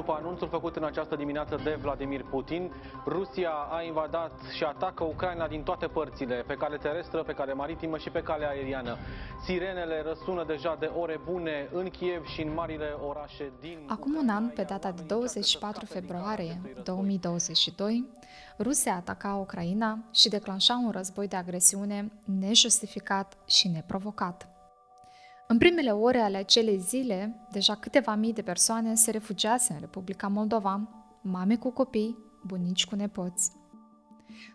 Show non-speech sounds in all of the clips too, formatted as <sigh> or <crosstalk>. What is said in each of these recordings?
după anunțul făcut în această dimineață de Vladimir Putin, Rusia a invadat și atacă Ucraina din toate părțile, pe cale terestră, pe cale maritimă și pe cale aeriană. Sirenele răsună deja de ore bune în Kiev și în marile orașe din Acum un an, pe data de 24 februarie 2022, Rusia ataca Ucraina și declanșa un război de agresiune nejustificat și neprovocat. În primele ore ale acelei zile, deja câteva mii de persoane se refugiase în Republica Moldova, mame cu copii, bunici cu nepoți.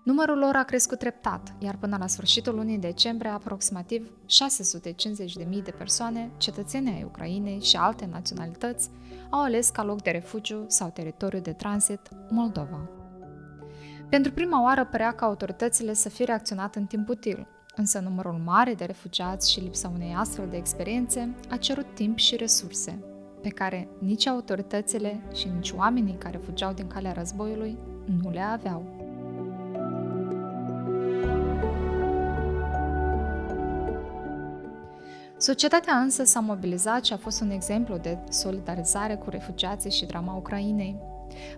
Numărul lor a crescut treptat, iar până la sfârșitul lunii decembrie, aproximativ 650.000 de persoane, cetățeni ai Ucrainei și alte naționalități, au ales ca loc de refugiu sau teritoriu de tranzit Moldova. Pentru prima oară părea că autoritățile să fie reacționat în timp util, Însă numărul mare de refugiați și lipsa unei astfel de experiențe a cerut timp și resurse, pe care nici autoritățile și nici oamenii care fugeau din calea războiului nu le aveau. Societatea însă s-a mobilizat și a fost un exemplu de solidarizare cu refugiații și drama Ucrainei.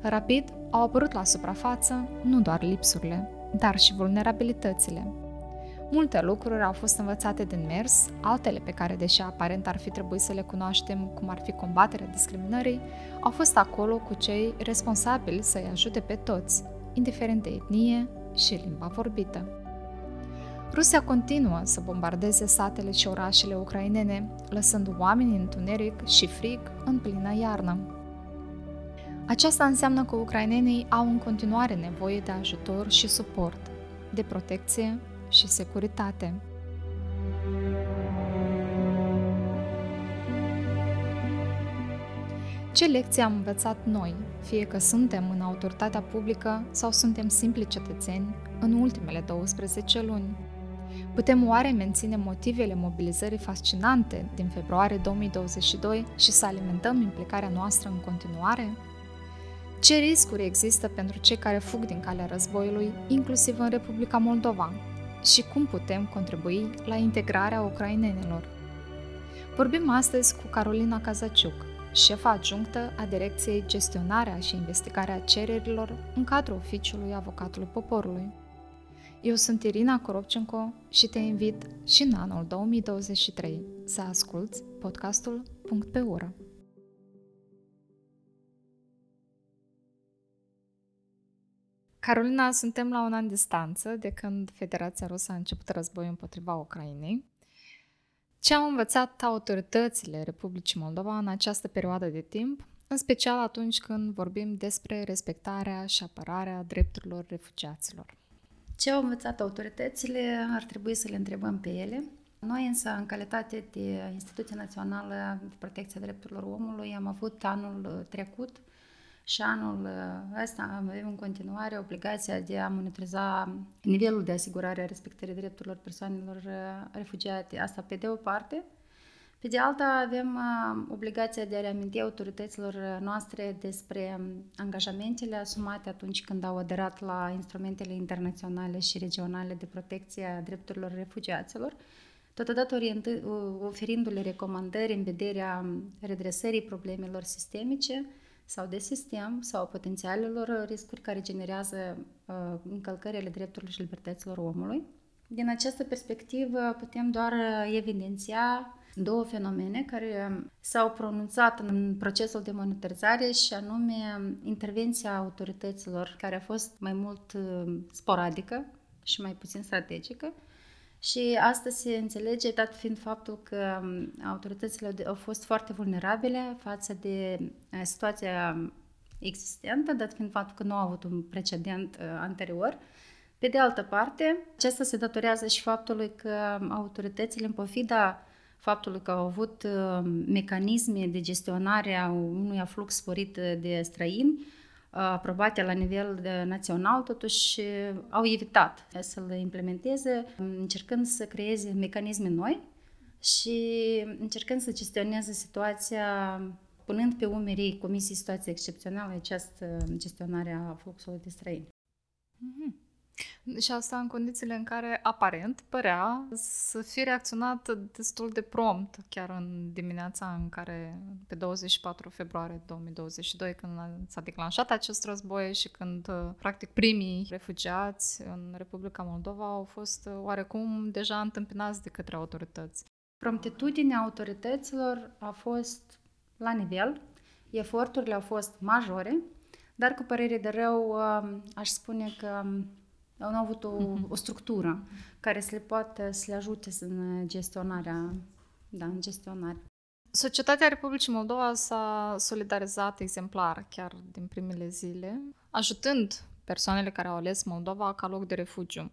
Rapid au apărut la suprafață nu doar lipsurile, dar și vulnerabilitățile, Multe lucruri au fost învățate din mers, altele pe care, deși aparent ar fi trebuit să le cunoaștem, cum ar fi combaterea discriminării, au fost acolo cu cei responsabili să-i ajute pe toți, indiferent de etnie și limba vorbită. Rusia continuă să bombardeze satele și orașele ucrainene, lăsând oamenii în întuneric și frig în plină iarnă. Aceasta înseamnă că ucrainenii au în continuare nevoie de ajutor și suport, de protecție și securitate. Ce lecții am învățat noi, fie că suntem în autoritatea publică sau suntem simpli cetățeni, în ultimele 12 luni? Putem oare menține motivele mobilizării fascinante din februarie 2022 și să alimentăm implicarea noastră în continuare? Ce riscuri există pentru cei care fug din calea războiului, inclusiv în Republica Moldova, și cum putem contribui la integrarea ucrainenilor. Vorbim astăzi cu Carolina Kazaciuc, șefa adjunctă a Direcției Gestionarea și Investigarea Cererilor în cadrul Oficiului Avocatului Poporului. Eu sunt Irina Coropcenco și te invit și în anul 2023 să asculți podcastul Punct pe oră. Carolina, suntem la un an distanță de când Federația Rusă a început războiul împotriva Ucrainei. Ce au învățat autoritățile Republicii Moldova în această perioadă de timp, în special atunci când vorbim despre respectarea și apărarea drepturilor refugiaților? Ce au învățat autoritățile ar trebui să le întrebăm pe ele. Noi însă, în calitate de Instituție Națională de Protecție a Drepturilor Omului, am avut anul trecut și anul uh, ăsta avem în continuare obligația de a monitoriza nivelul de asigurare a respectării drepturilor persoanelor uh, refugiate. Asta pe de o parte. Pe de alta avem uh, obligația de a reaminti autorităților noastre despre um, angajamentele asumate atunci când au aderat la instrumentele internaționale și regionale de protecție a drepturilor refugiaților, totodată oferindu-le recomandări în vederea um, redresării problemelor sistemice, sau de sistem sau potențialelor riscuri care generează uh, încălcările drepturilor și libertăților omului. Din această perspectivă putem doar evidenția două fenomene care s-au pronunțat în procesul de monitorizare și anume intervenția autorităților care a fost mai mult uh, sporadică și mai puțin strategică și asta se înțelege, dat fiind faptul că um, autoritățile au fost foarte vulnerabile față de uh, situația existentă, dat fiind faptul că nu au avut un precedent uh, anterior. Pe de altă parte, acesta se datorează și faptului că um, autoritățile, în pofida faptului că au avut uh, mecanisme de gestionare a unui aflux sporit de străini, aprobate la nivel național, totuși au evitat să le implementeze, încercând să creeze mecanisme noi și încercând să gestioneze situația punând pe umerii Comisiei Situații Excepționale această gestionare a fluxului de străini. Mm-hmm. Și asta în condițiile în care, aparent, părea să fie reacționat destul de prompt, chiar în dimineața în care, pe 24 februarie 2022, când s-a declanșat acest război și când, practic, primii refugiați în Republica Moldova au fost oarecum deja întâmpinați de către autorități. Promptitudinea autorităților a fost la nivel, eforturile au fost majore, dar cu părere de rău um, aș spune că um, au avut o, uh-huh. o structură care să le poată să le ajute în gestionarea, da, în gestionare. Societatea Republicii Moldova s-a solidarizat exemplar chiar din primele zile, ajutând persoanele care au ales Moldova ca loc de refugiu.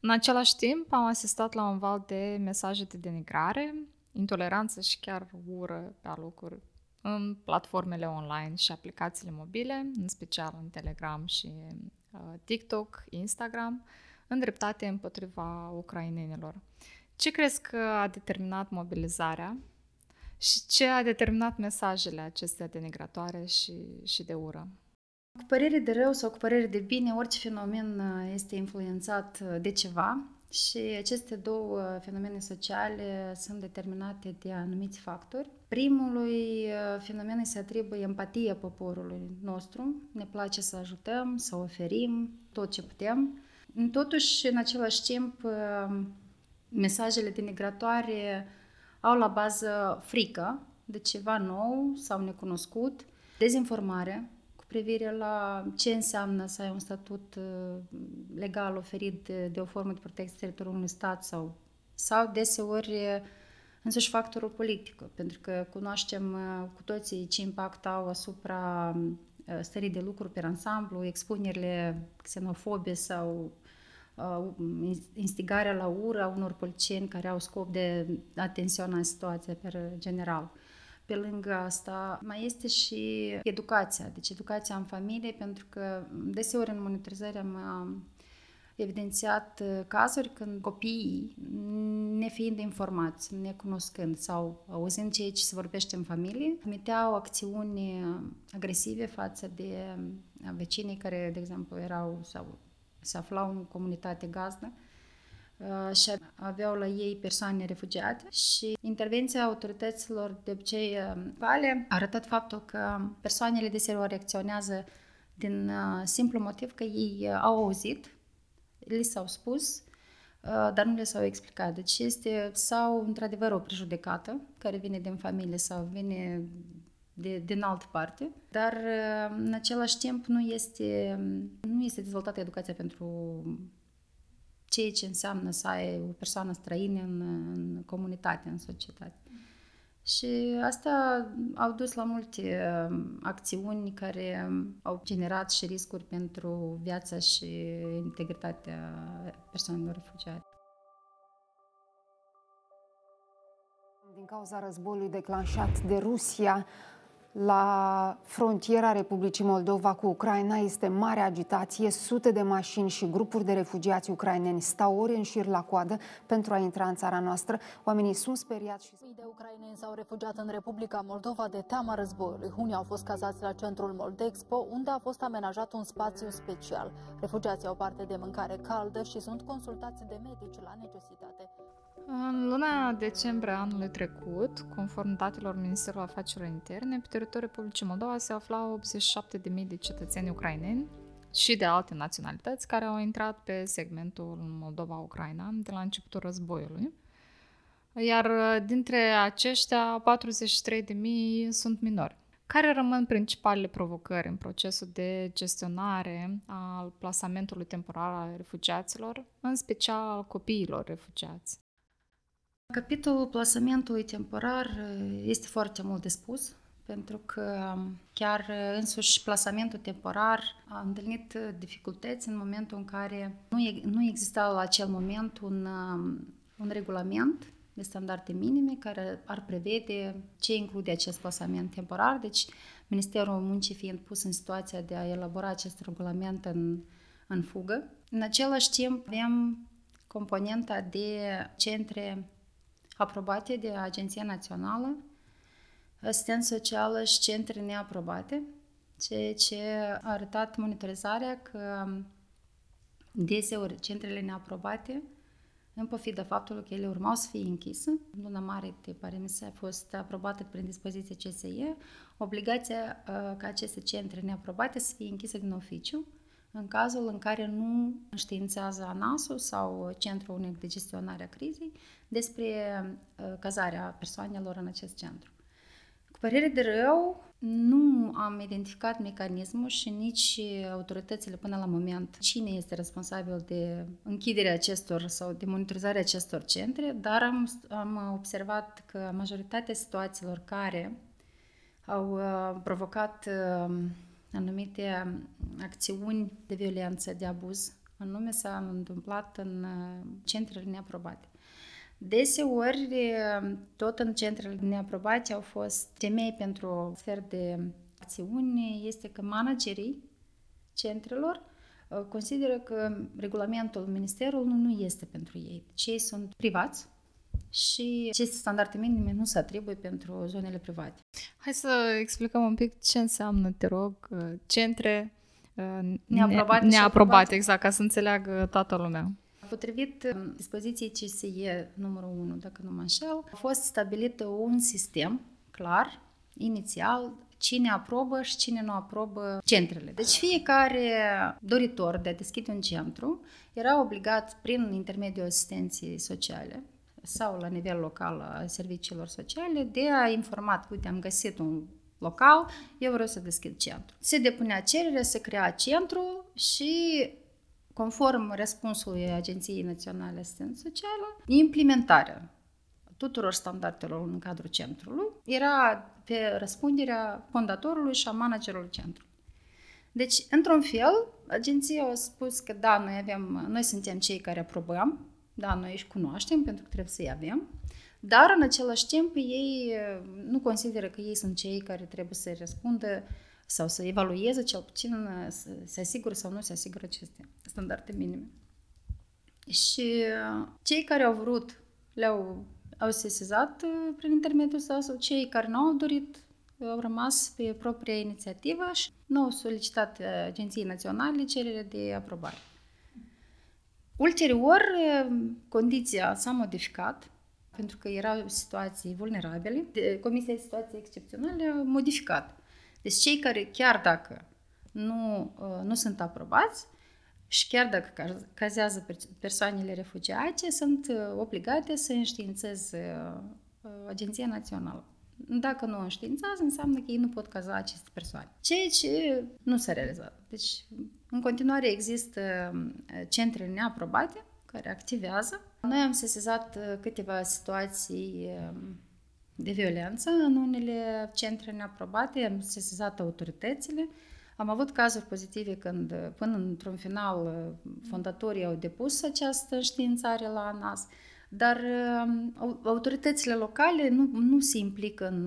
În același timp, am asistat la un val de mesaje de denigrare, intoleranță și chiar ură pe alocuri în platformele online și aplicațiile mobile, în special în Telegram și uh, TikTok, Instagram, îndreptate împotriva ucrainenilor. Ce crezi că a determinat mobilizarea și ce a determinat mesajele acestea denigratoare și, și de ură? Cu părere de rău sau cu părere de bine, orice fenomen uh, este influențat uh, de ceva și aceste două fenomene sociale sunt determinate de anumiți factori. Primului uh, fenomen se atribuie empatia poporului nostru. Ne place să ajutăm, să oferim tot ce putem. Totuși, în același timp, mesajele denigratoare au la bază frică de ceva nou sau necunoscut, dezinformare, privire la ce înseamnă să ai un statut uh, legal oferit de, de o formă de protecție teritoriului unui stat sau, sau deseori uh, însuși factorul politic, pentru că cunoaștem uh, cu toții ce impact au asupra stării de lucru pe ansamblu, expunerile xenofobe sau instigarea la ură a unor politicieni care au scop de a tensiona situația pe general. Pe lângă asta, mai este și educația, deci educația în familie, pentru că deseori în monitorizare am evidențiat uh, cazuri când copiii, nefiind informați, necunoscând sau auzind ceea ce se vorbește în familie, comiteau acțiuni agresive față de uh, vecinii care, de exemplu, erau sau se aflau în comunitate gazdă. Uh, și aveau la ei persoane refugiate și intervenția autorităților de obicei vale uh, a arătat faptul că persoanele deseori reacționează din uh, simplu motiv că ei au auzit, li s-au spus, dar nu le s-au explicat. Deci este sau într-adevăr o prejudecată care vine din familie sau vine de, din altă parte, dar în același timp nu este, nu este dezvoltată educația pentru ceea ce înseamnă să ai o persoană străină în, în comunitate, în societate. Și asta au dus la multe um, acțiuni care um, au generat și riscuri pentru viața și integritatea persoanelor refugiate. Din cauza războiului declanșat de Rusia, la frontiera Republicii Moldova cu Ucraina este mare agitație, sute de mașini și grupuri de refugiați ucraineni stau ori în șir la coadă pentru a intra în țara noastră. Oamenii sunt speriați și... Mii de ucraineni s-au refugiat în Republica Moldova de teama războiului. Unii au fost cazați la centrul Moldexpo, unde a fost amenajat un spațiu special. Refugiații au parte de mâncare caldă și sunt consultați de medici la necesitate. În luna decembrie anului trecut, conform datelor Ministerului Afacerilor Interne, pe teritoriul Republicii Moldova se aflau 87.000 de cetățeni ucraineni și de alte naționalități care au intrat pe segmentul Moldova-Ucraina de la începutul războiului. Iar dintre aceștia, 43.000 sunt minori. Care rămân principalele provocări în procesul de gestionare al plasamentului temporar al refugiaților, în special al copiilor refugiați? Capitolul plasamentului temporar uh, este foarte mult de spus, pentru că um, chiar uh, însuși plasamentul temporar a întâlnit uh, dificultăți în momentul în care nu, nu exista la acel moment un, um, un regulament de standarde minime care ar prevede ce include acest plasament temporar. Deci, Ministerul Muncii fiind pus în situația de a elabora acest regulament în, în fugă. În același timp, avem componenta de centre aprobate de Agenția Națională, asistență socială și centre neaprobate, ceea ce a arătat monitorizarea că Deseori, centrele neaprobate, în pofida faptului că ele urmau să fie închise, luna martie, pare mi a fost aprobată prin dispoziție CSE, obligația uh, ca aceste centre neaprobate să fie închise din oficiu, în cazul în care nu înștiințează ANASul sau Centrul Unic de Gestionare a Crizei despre uh, cazarea persoanelor în acest centru. Cu părere de rău, nu am identificat mecanismul și nici autoritățile până la moment cine este responsabil de închiderea acestor sau de monitorizarea acestor centre, dar am, am observat că majoritatea situațiilor care au uh, provocat uh, anumite acțiuni de violență, de abuz, anume s-a întâmplat în uh, centrele neaprobate. Deseori, tot în centrele neaprobate au fost temei pentru o fel de acțiuni, este că managerii centrelor uh, consideră că regulamentul ministerului nu este pentru ei. Deci ei sunt privați și aceste standarde minime nu se atribuie pentru zonele private. Hai să explicăm un pic ce înseamnă, te rog, uh, centre neaprobate, neaprobate exact, ca să înțeleagă toată lumea. Potrivit um, dispoziției CSE numărul 1, dacă nu mă înșel, a fost stabilit un sistem clar, inițial, cine aprobă și cine nu aprobă centrele. Deci fiecare doritor de a deschide un centru era obligat prin intermediul asistenței sociale sau la nivel local a serviciilor sociale de a informa, uite, am găsit un local, eu vreau să deschid centru. Se depunea cerere, se crea centru și conform răspunsului Agenției Naționale Asistență Socială, implementarea tuturor standardelor în cadrul centrului era pe răspunderea fondatorului și a managerului centrului. Deci, într-un fel, agenția a spus că da, noi avem, noi suntem cei care aprobăm, da, noi își cunoaștem pentru că trebuie să-i avem, dar în același timp ei nu consideră că ei sunt cei care trebuie să răspundă sau să evalueze cel puțin, uh, să se asigură sau nu se asigură aceste standarde minime. Și uh, cei care au vrut le-au au sesizat uh, prin intermediul său sau cei care nu au dorit au rămas pe propria inițiativă și nu au solicitat Agenției Naționale cerere de aprobare. Ulterior, condiția s-a modificat pentru că erau situații vulnerabile. Comisia de situații excepționale a modificat deci cei care chiar dacă nu, uh, nu sunt aprobați și chiar dacă cazează persoanele refugiate, sunt uh, obligate să înștiințeze uh, Agenția Națională. Dacă nu înștiințează, înseamnă că ei nu pot caza aceste persoane. Ceea ce nu s-a realizat. Deci, în continuare există centre neaprobate care activează. Noi am sesizat câteva situații de violență în unele centre neaprobate, am sesizat autoritățile. Am avut cazuri pozitive când, până într-un final, fondatorii au depus această științare la ANAS, dar um, autoritățile locale nu, nu se implică în,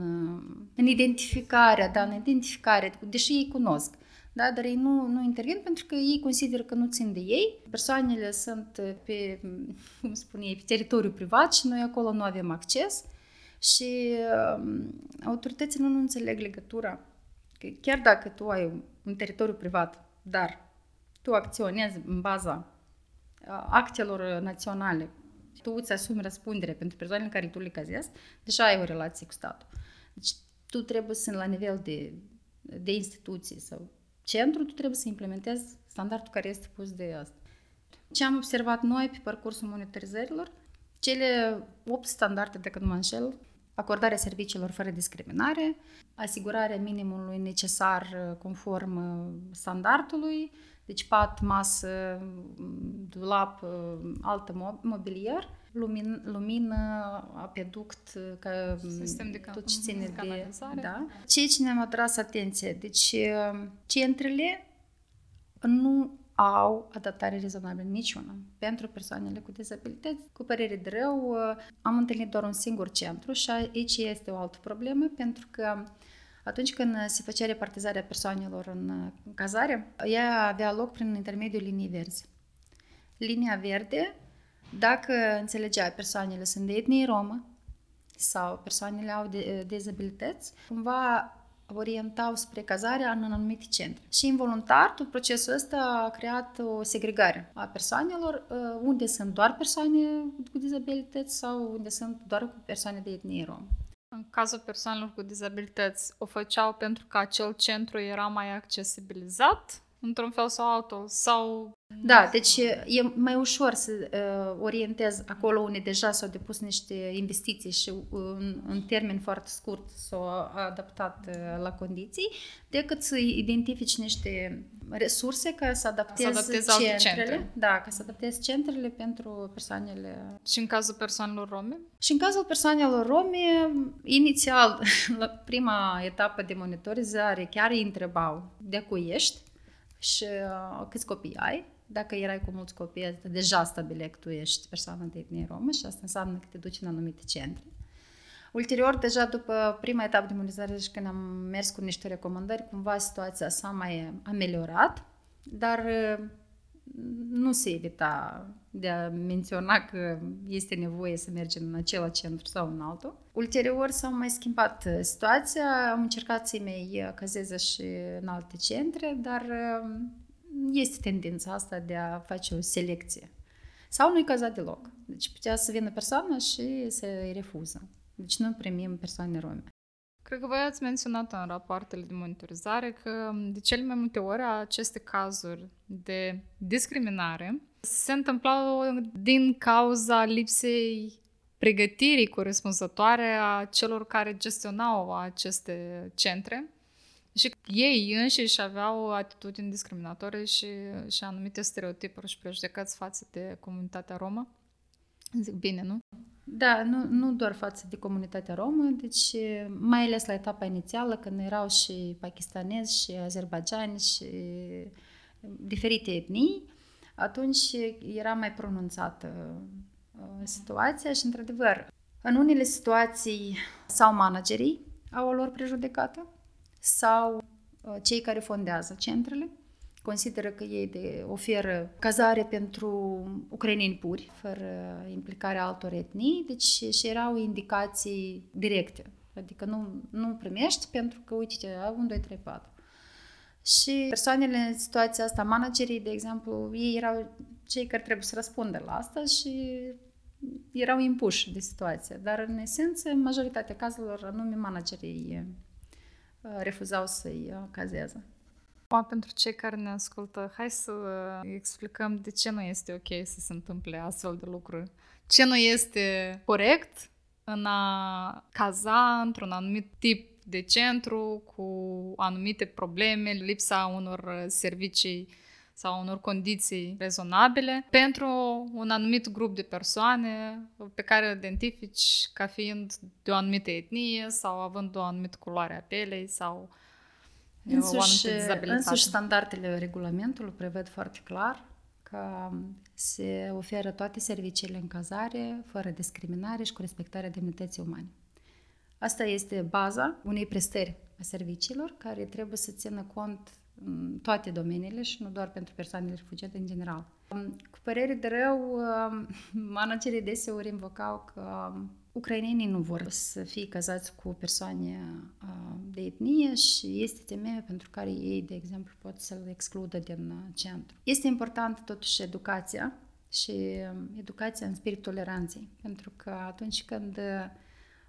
în identificarea, da, în identificare, deși ei cunosc. Da, dar ei nu, nu intervin pentru că ei consideră că nu țin de ei. Persoanele sunt pe, <laughs> cum spune ei, pe teritoriu privat și noi acolo nu avem acces. Și uh, autoritățile nu înțeleg legătura. Că chiar dacă tu ai un teritoriu privat, dar tu acționezi în baza uh, actelor naționale, tu îți asumi răspundere pentru persoanele care tu le cazezi, deja ai o relație cu statul. Deci tu trebuie să, la nivel de, de instituții sau centru, tu trebuie să implementezi standardul care este pus de asta. Ce am observat noi pe parcursul monitorizărilor, cele 8 standarde, dacă nu mă înșel, acordarea serviciilor fără discriminare, asigurarea minimului necesar uh, conform uh, standardului, deci pat, masă, dulap, uh, altă mobilier, lumin, lumină, apeduct, ca Sistem de tot ce ține de... Canalizare. Da. Ceea ce ne-am atras atenție, deci centrele nu au adaptare rezonabilă niciuna pentru persoanele cu dizabilități. Cu părere de rău, am întâlnit doar un singur centru și aici este o altă problemă pentru că atunci când se făcea repartizarea persoanelor în cazare, ea avea loc prin intermediul linii verzi. Linia verde, dacă înțelegea persoanele sunt de etnie romă sau persoanele au de, dezabilități, cumva orientau spre cazarea în anumite centre. Și involuntar, tot procesul ăsta a creat o segregare a persoanelor, uh, unde sunt doar persoane cu dizabilități sau unde sunt doar cu persoane de etnie rom. În cazul persoanelor cu dizabilități, o făceau pentru că acel centru era mai accesibilizat într-un fel sau altul? Sau... Da, deci e mai ușor să uh, orientez acolo unde deja s-au depus niște investiții și uh, în, în termen foarte scurt s-au adaptat uh, la condiții, decât să identifici niște resurse ca să adaptezi, să adaptezi centrele. Centre. Da, ca să adaptezi centrele pentru persoanele... Și în cazul persoanelor rome? Și în cazul persoanelor rome, inițial, <laughs> la prima etapă de monitorizare, chiar îi întrebau de cui ești, și uh, câți copii ai. Dacă erai cu mulți copii, deja stabilea că tu ești persoană de etnie romă și asta înseamnă că te duci în anumite centre. Ulterior, deja după prima etapă de imunizare și când am mers cu niște recomandări, cumva situația s-a mai ameliorat, dar uh, nu se evita de a menționa că este nevoie să mergem în același centru sau în altul. Ulterior s-a mai schimbat uh, situația, am încercat să-i mai uh, cazeze și în alte centre, dar uh, este tendința asta de a face o selecție. Sau nu-i cazat deloc. Deci putea să vină persoana și să-i refuză. Deci nu primim persoane rome. Cred că voi ați menționat în rapoartele de monitorizare că de cele mai multe ori aceste cazuri de discriminare se întâmplau din cauza lipsei pregătirii corespunzătoare a celor care gestionau aceste centre și ei înșiși aveau atitudini discriminatorii și, și anumite stereotipuri și prejudecăți față de comunitatea romă. Zic bine, nu? Da, nu, nu doar față de comunitatea romă, deci mai ales la etapa inițială, când erau și pakistanezi și azerbaijani și diferite etnii, atunci era mai pronunțată uh, situația și, într-adevăr, în unele situații sau managerii au o lor prejudecată sau uh, cei care fondează centrele consideră că ei de oferă cazare pentru ucraineni puri, fără implicarea altor etnii, deci și erau indicații directe. Adică nu, nu primești pentru că, uite, 1, 2, 3, 4. Și persoanele în situația asta, managerii, de exemplu, ei erau cei care trebuie să răspundă la asta și erau impuși de situație. Dar, în esență, majoritatea cazurilor, anume managerii uh, refuzau să-i uh, cazeze. Acum, pentru cei care ne ascultă, hai să explicăm de ce nu este ok să se întâmple astfel de lucruri. Ce nu este corect în a caza într-un anumit tip de centru cu anumite probleme, lipsa unor servicii sau unor condiții rezonabile pentru un anumit grup de persoane pe care îl identifici ca fiind de o anumită etnie sau având o anumită culoare a pelei sau Însuși, însuși standardele regulamentului prevăd foarte clar că se oferă toate serviciile în cazare fără discriminare și cu respectarea demnității umane. Asta este baza unei prestări a serviciilor care trebuie să țină cont în toate domeniile și nu doar pentru persoanele refugiate în general. Cu părere de rău, <laughs> managerii deseori invocau că ucrainenii nu vor să fie cazați cu persoane de etnie și este temeiul pentru care ei, de exemplu, pot să-l excludă din centru. Este important totuși educația și educația în spirit toleranței, pentru că atunci când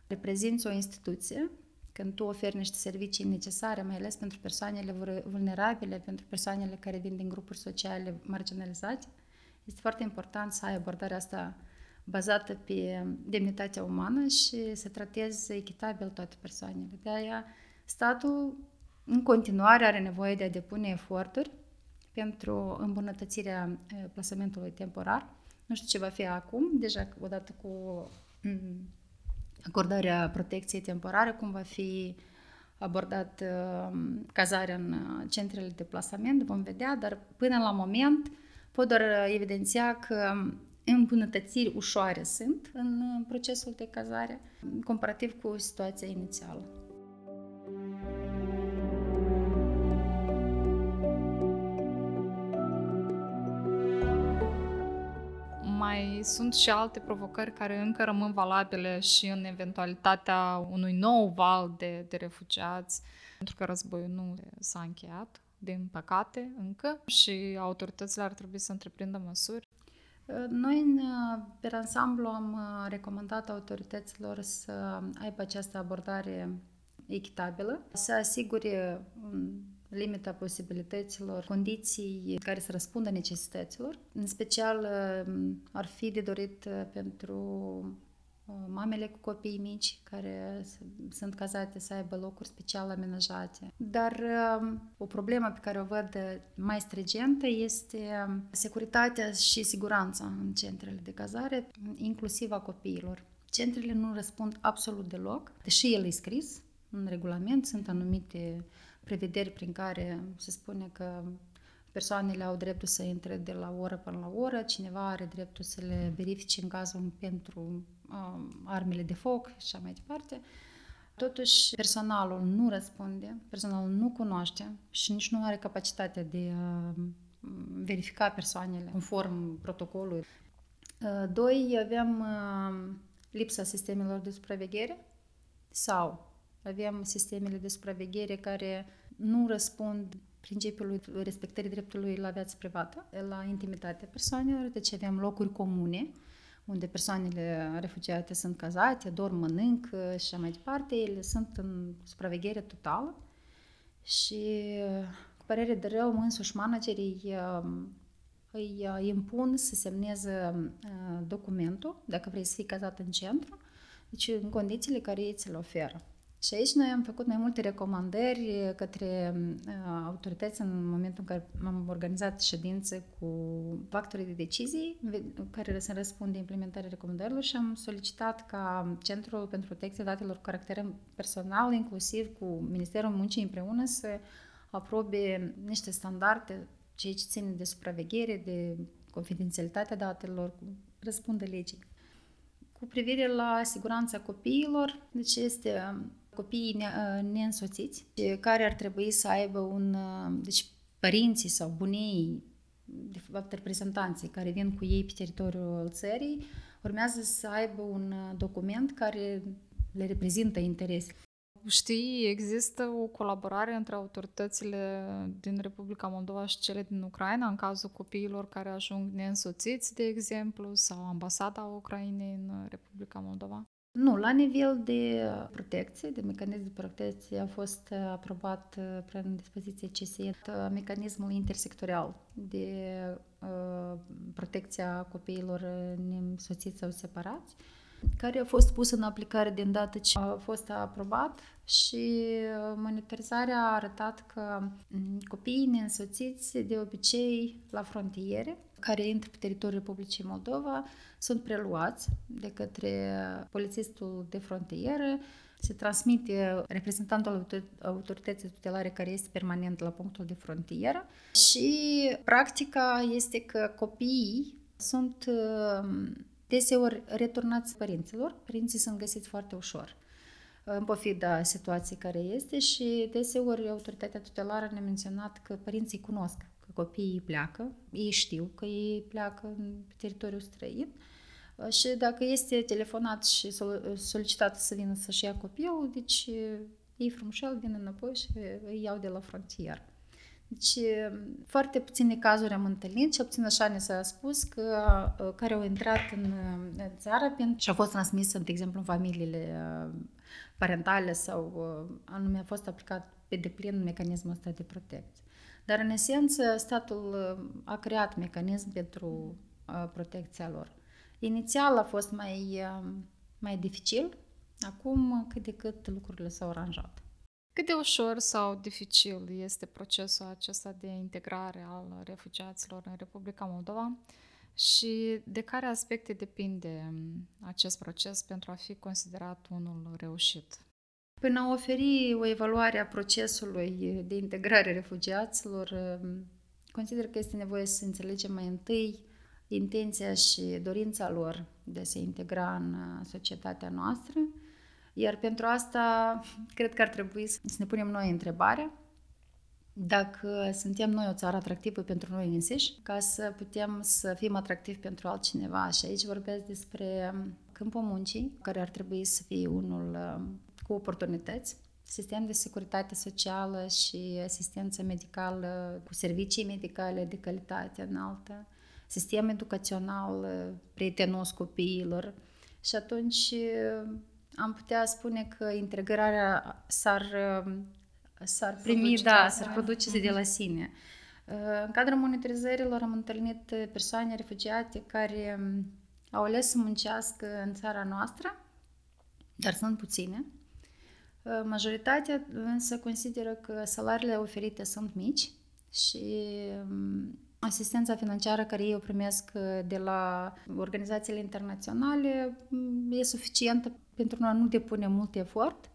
reprezinți o instituție, când tu oferi niște servicii necesare, mai ales pentru persoanele vulnerabile, pentru persoanele care vin din grupuri sociale marginalizate, este foarte important să ai abordarea asta bazată pe demnitatea umană și să trateze echitabil toate persoanele. De aia, statul în continuare are nevoie de a depune eforturi pentru îmbunătățirea plasamentului temporar. Nu știu ce va fi acum, deja odată cu acordarea protecției temporare, cum va fi abordat cazarea în centrele de plasament, vom vedea, dar până la moment pot doar evidenția că îmbunătățiri ușoare sunt în procesul de cazare, comparativ cu situația inițială. Mai sunt și alte provocări care încă rămân valabile și în eventualitatea unui nou val de, de refugiați, pentru că războiul nu s-a încheiat, din păcate, încă, și autoritățile ar trebui să întreprindă măsuri. Noi, în, pe ansamblu, am recomandat autorităților să aibă această abordare echitabilă, să asigure limita posibilităților, condiții care să răspundă necesităților. În special, ar fi de dorit pentru mamele cu copii mici care sunt cazate să aibă locuri special amenajate. Dar o problemă pe care o văd mai strigentă este securitatea și siguranța în centrele de cazare, inclusiv a copiilor. Centrele nu răspund absolut deloc, deși el e scris în regulament, sunt anumite prevederi prin care se spune că persoanele au dreptul să intre de la oră până la oră, cineva are dreptul să le verifice în cazul pentru um, armele de foc și așa mai departe. Totuși, personalul nu răspunde, personalul nu cunoaște și nici nu are capacitatea de a um, verifica persoanele conform protocolului. Uh, doi, avem um, lipsa sistemelor de supraveghere sau avem sistemele de supraveghere care nu răspund principiului respectării dreptului la viață privată, la intimitatea persoanelor, deci avem locuri comune unde persoanele refugiate sunt cazate, dorm, mănânc și așa mai departe, ele sunt în supraveghere totală și cu părere de rău, însuși managerii îi impun să semneze documentul, dacă vrei să fii cazat în centru, deci în condițiile care ei ți le oferă. Și aici noi am făcut mai multe recomandări către uh, autorități în momentul în care am organizat ședințe cu factorii de decizii care să răspundă implementarea recomandărilor și am solicitat ca Centrul pentru Protecție Datelor cu caracter personal, inclusiv cu Ministerul Muncii împreună, să aprobe niște standarde, ceea ce ține de supraveghere, de confidențialitatea datelor, răspundă legii. Cu privire la siguranța copiilor, deci este copiii ne- neînsoțiți, care ar trebui să aibă un... Deci părinții sau bunii, de fapt reprezentanții care vin cu ei pe teritoriul țării, urmează să aibă un document care le reprezintă interesele. Știi, există o colaborare între autoritățile din Republica Moldova și cele din Ucraina în cazul copiilor care ajung neînsoțiți, de exemplu, sau ambasada Ucrainei în Republica Moldova? Nu, la nivel de protecție, de mecanism de protecție a fost uh, aprobat uh, prin dispoziție CSE uh, mecanismul intersectorial de uh, protecția copiilor nesoțiți sau separați, care a fost pus în aplicare din dată ce a fost aprobat și monitorizarea a arătat că mm, copiii neînsoțiți de obicei la frontiere care intră pe teritoriul Republicii Moldova sunt preluați de către polițistul de frontieră, se transmite reprezentantul autorității tutelare care este permanent la punctul de frontieră și practica este că copiii sunt um, deseori returnați părinților. Părinții sunt găsiți foarte ușor în pofida situației care este și deseori autoritatea tutelară ne-a menționat că părinții cunosc copiii pleacă, ei știu că ei pleacă în teritoriul străin și dacă este telefonat și solicitat să vină să-și ia copilul, deci ei frumușel vin înapoi și îi iau de la frontieră. Deci, foarte puține cazuri am întâlnit, cel puțin așa ne s-a spus, că, care au intrat în, în țară și au fost transmise, de exemplu, în familiile parentale sau anume a fost aplicat pe deplin mecanismul ăsta de protecție. Dar, în esență, statul uh, a creat mecanism pentru uh, protecția lor. Inițial a fost mai, uh, mai dificil, acum cât de cât lucrurile s-au aranjat. Cât de ușor sau dificil este procesul acesta de integrare al refugiaților în Republica Moldova și de care aspecte depinde um, acest proces pentru a fi considerat unul reușit? Până a oferi o evaluare a procesului de integrare refugiaților, um, consider că este nevoie să înțelegem mai întâi intenția și dorința lor de a se integra în uh, societatea noastră, iar pentru asta cred că ar trebui să ne punem noi întrebarea dacă suntem noi o țară atractivă pentru noi însiși, ca să putem să fim atractivi pentru altcineva. Și aici vorbesc despre câmpul muncii, care ar trebui să fie unul um, cu oportunități, sistem de securitate socială și asistență medicală cu servicii medicale de calitate înaltă, sistem educațional uh, prietenos copiilor. Și atunci uh, am putea spune că integrarea s-ar, um, s-ar primi, da, s-ar produce de la mhm. sine. Uh, în cadrul monitorizărilor am întâlnit persoane refugiate care um, au ales să muncească în țara noastră, dar sunt puține. Majoritatea însă consideră că salariile oferite sunt mici și um, asistența financiară care ei o primesc de la organizațiile internaționale mm, e suficientă pentru a nu depune mult efort,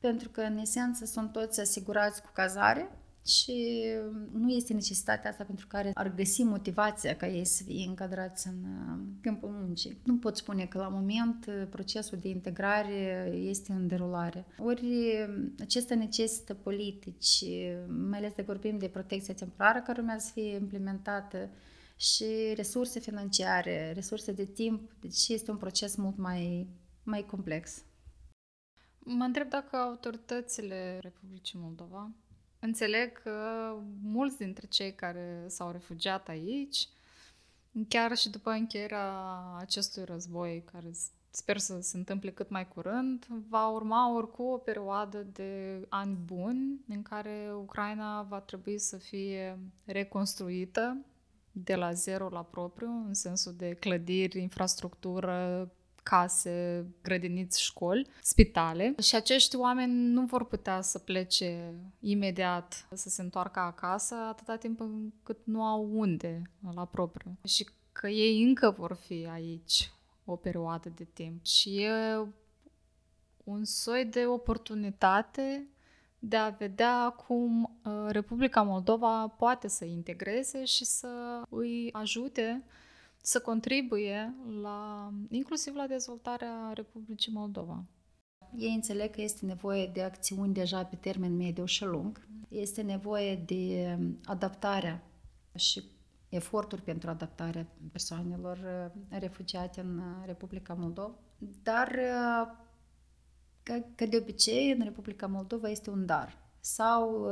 pentru că în esență sunt toți asigurați cu cazare, și nu este necesitatea asta pentru care ar găsi motivația ca ei să fie încadrați în uh, câmpul muncii. Nu pot spune că la moment uh, procesul de integrare este în derulare. Ori acesta necesită politici, mai ales de vorbim de protecția temporară care urmează să fie implementată și resurse financiare, resurse de timp, deci este un proces mult mai, mai complex. Mă întreb dacă autoritățile Republicii Moldova Înțeleg că mulți dintre cei care s-au refugiat aici, chiar și după încheierea acestui război, care sper să se întâmple cât mai curând, va urma oricum o perioadă de ani buni în care Ucraina va trebui să fie reconstruită de la zero la propriu, în sensul de clădiri, infrastructură, case, grădiniți, școli, spitale și acești oameni nu vor putea să plece imediat, să se întoarcă acasă atâta timp cât nu au unde la propriu. Și că ei încă vor fi aici o perioadă de timp. Și e un soi de oportunitate de a vedea cum uh, Republica Moldova poate să integreze și să îi ajute să contribuie la, inclusiv la dezvoltarea Republicii Moldova. Ei înțeleg că este nevoie de acțiuni deja pe termen mediu și lung. Este nevoie de adaptarea și eforturi pentru adaptarea persoanelor uh, refugiate în uh, Republica Moldova. Dar, uh, ca, de obicei, în Republica Moldova este un dar. Sau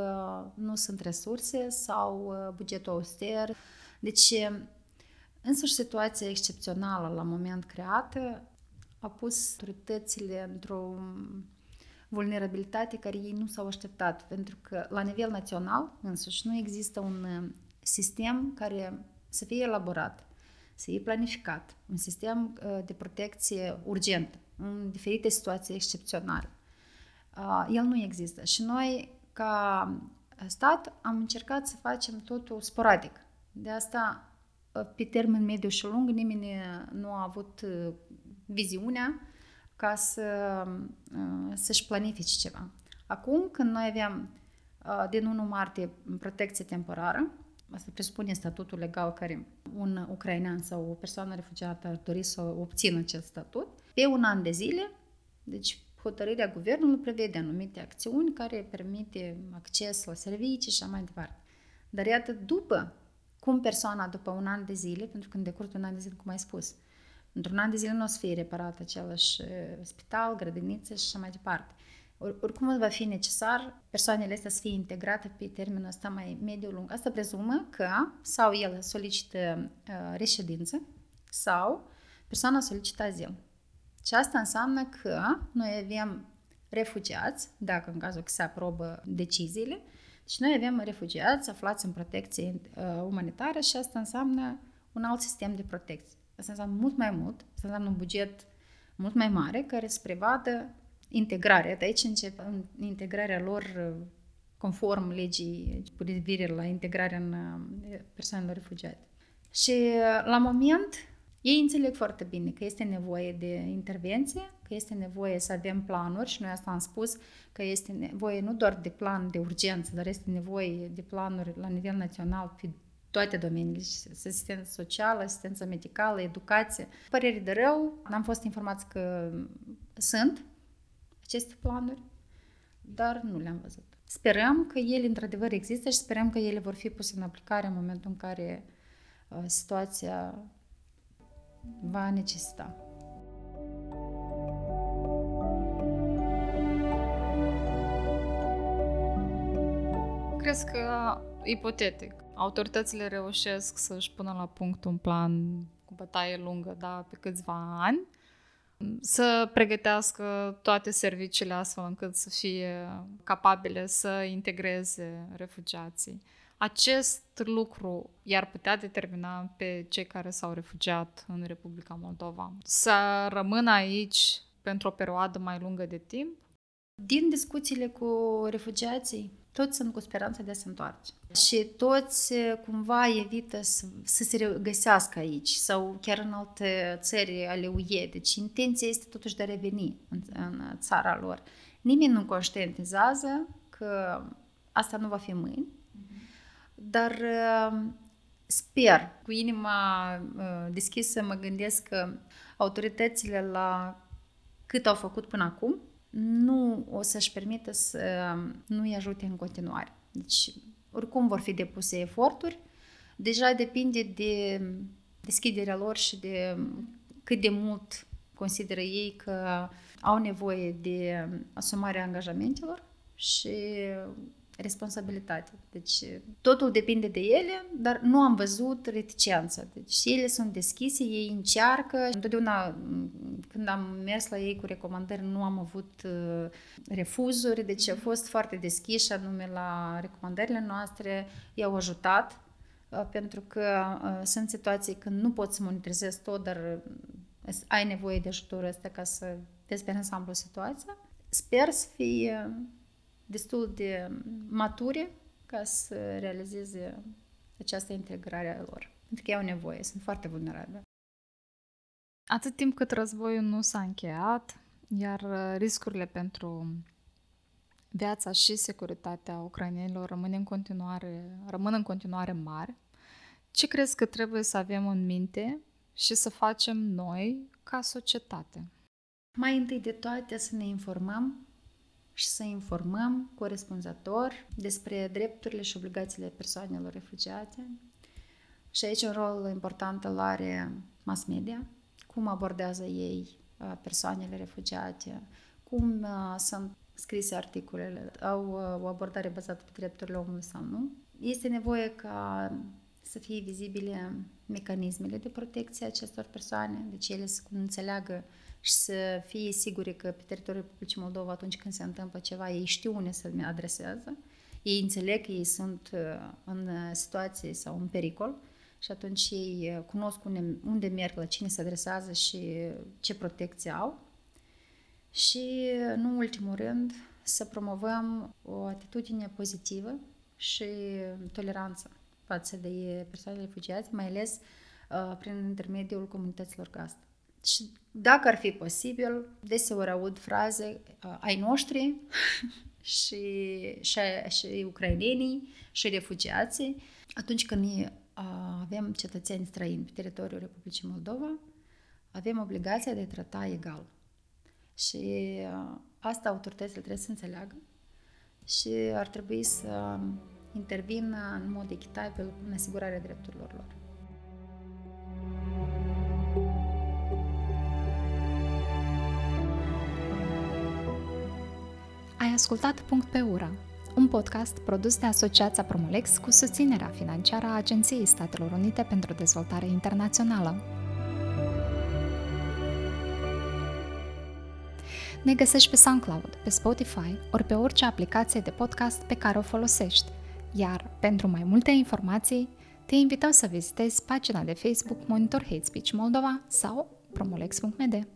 nu sunt resurse, sau bugetul auster. Deci, Însăși situația excepțională la moment creată a pus autoritățile într-o vulnerabilitate care ei nu s-au așteptat, pentru că la nivel național însuși nu există un uh, sistem care să fie elaborat, să fie planificat, un sistem uh, de protecție urgentă în diferite situații excepționale. Uh, el nu există și noi, ca stat, am încercat să facem totul sporadic. De asta pe termen mediu și lung nimeni nu a avut uh, viziunea ca să, uh, să-și planifice ceva. Acum, când noi avem uh, din 1 martie protecție temporară, asta presupune statutul legal care un ucrainean sau o persoană refugiată ar dori să obțină acest statut, pe un an de zile, deci hotărârea guvernului prevede anumite acțiuni care permite acces la servicii și așa mai departe. Dar iată, după cum persoana după un an de zile, pentru că în decurs de un an de zile, cum ai spus, într-un an de zile nu o să fie reparat același uh, spital, grădiniță și așa mai departe. Or, oricum va fi necesar persoanele astea să fie integrate pe termenul ăsta mai mediu-lung. Asta prezumă că sau el solicită uh, reședință sau persoana solicită azil. Și asta înseamnă că noi avem refugiați, dacă în cazul că se aprobă deciziile, deci noi avem refugiați aflați în protecție uh, umanitară și asta înseamnă un alt sistem de protecție. Asta înseamnă mult mai mult, asta înseamnă un buget mult mai mare care să prevadă integrarea. De aici începe integrarea lor uh, conform legii cu privire la integrarea în uh, persoanelor refugiate. Și uh, la moment ei înțeleg foarte bine că este nevoie de intervenție, că este nevoie să avem planuri și noi asta am spus, că este nevoie nu doar de plan de urgență, dar este nevoie de planuri la nivel național pe toate domeniile, asistență socială, asistență medicală, educație. Părere de rău, am fost informați că sunt aceste planuri, dar nu le-am văzut. Sperăm că ele într-adevăr există și sperăm că ele vor fi puse în aplicare în momentul în care uh, situația va necesita. Crezi că, ipotetic, autoritățile reușesc să-și pună la punct un plan cu bătaie lungă, da, pe câțiva ani, să pregătească toate serviciile astfel încât să fie capabile să integreze refugiații. Acest lucru i-ar putea determina pe cei care s-au refugiat în Republica Moldova să rămână aici pentru o perioadă mai lungă de timp? Din discuțiile cu refugiații, toți sunt cu speranța de a se întoarce. Și toți cumva evită să, să se regăsească aici sau chiar în alte țări ale UE. Deci intenția este totuși de a reveni în, în țara lor. Nimeni nu conștientizează că asta nu va fi mâine, dar sper, cu inima deschisă, mă gândesc că autoritățile la cât au făcut până acum, nu o să-și permită să nu-i ajute în continuare. Deci, oricum vor fi depuse eforturi, deja depinde de deschiderea lor și de cât de mult consideră ei că au nevoie de asumarea angajamentelor și responsabilitate. Deci totul depinde de ele, dar nu am văzut reticență. Deci ele sunt deschise, ei încearcă. Întotdeauna când am mers la ei cu recomandări nu am avut uh, refuzuri, deci au fost foarte deschiși anume la recomandările noastre, i-au ajutat uh, pentru că uh, sunt situații când nu poți să monitorizezi tot, dar ai nevoie de ajutorul ăsta ca să vezi pe ansamblu situația. Sper să fie destul de mature ca să realizeze această integrare a lor. Pentru că ei au nevoie, sunt foarte vulnerabile. Atât timp cât războiul nu s-a încheiat, iar uh, riscurile pentru viața și securitatea ucrainenilor rămân în continuare, rămân în continuare mari, ce crezi că trebuie să avem în minte și să facem noi ca societate? Mai întâi de toate să ne informăm și să informăm corespunzător despre drepturile și obligațiile persoanelor refugiate. Și aici un rol important îl are mass media, cum abordează ei uh, persoanele refugiate, cum uh, sunt scrise articolele, au uh, o abordare bazată pe drepturile omului sau nu. Este nevoie ca să fie vizibile mecanismele de protecție a acestor persoane, deci ele să înțeleagă și să fie sigure că pe teritoriul Republicii Moldova, atunci când se întâmplă ceva, ei știu unde să mi adresează, ei înțeleg că ei sunt uh, în situație sau în pericol și atunci ei uh, cunosc unde, unde merg, la cine se adresează și ce protecție au. Și, uh, nu în ultimul rând, să promovăm o atitudine pozitivă și toleranță față de persoanele refugiați, mai ales uh, prin intermediul comunităților gazdă. Și dacă ar fi posibil, deseori aud fraze uh, ai noștri <laughs> și, și, și ucrainenii și refugiații. Atunci când uh, avem cetățeni străini pe teritoriul Republicii Moldova, avem obligația de a trata egal. Și uh, asta autoritățile trebuie să înțeleagă și ar trebui să intervină în mod echitabil în asigurarea drepturilor lor. Ascultat Punct pe Ura, un podcast produs de Asociația Promolex cu susținerea financiară a Agenției Statelor Unite pentru Dezvoltare Internațională. Ne găsești pe SoundCloud, pe Spotify ori pe orice aplicație de podcast pe care o folosești. Iar pentru mai multe informații, te invităm să vizitezi pagina de Facebook Monitor Hate Speech Moldova sau promolex.md.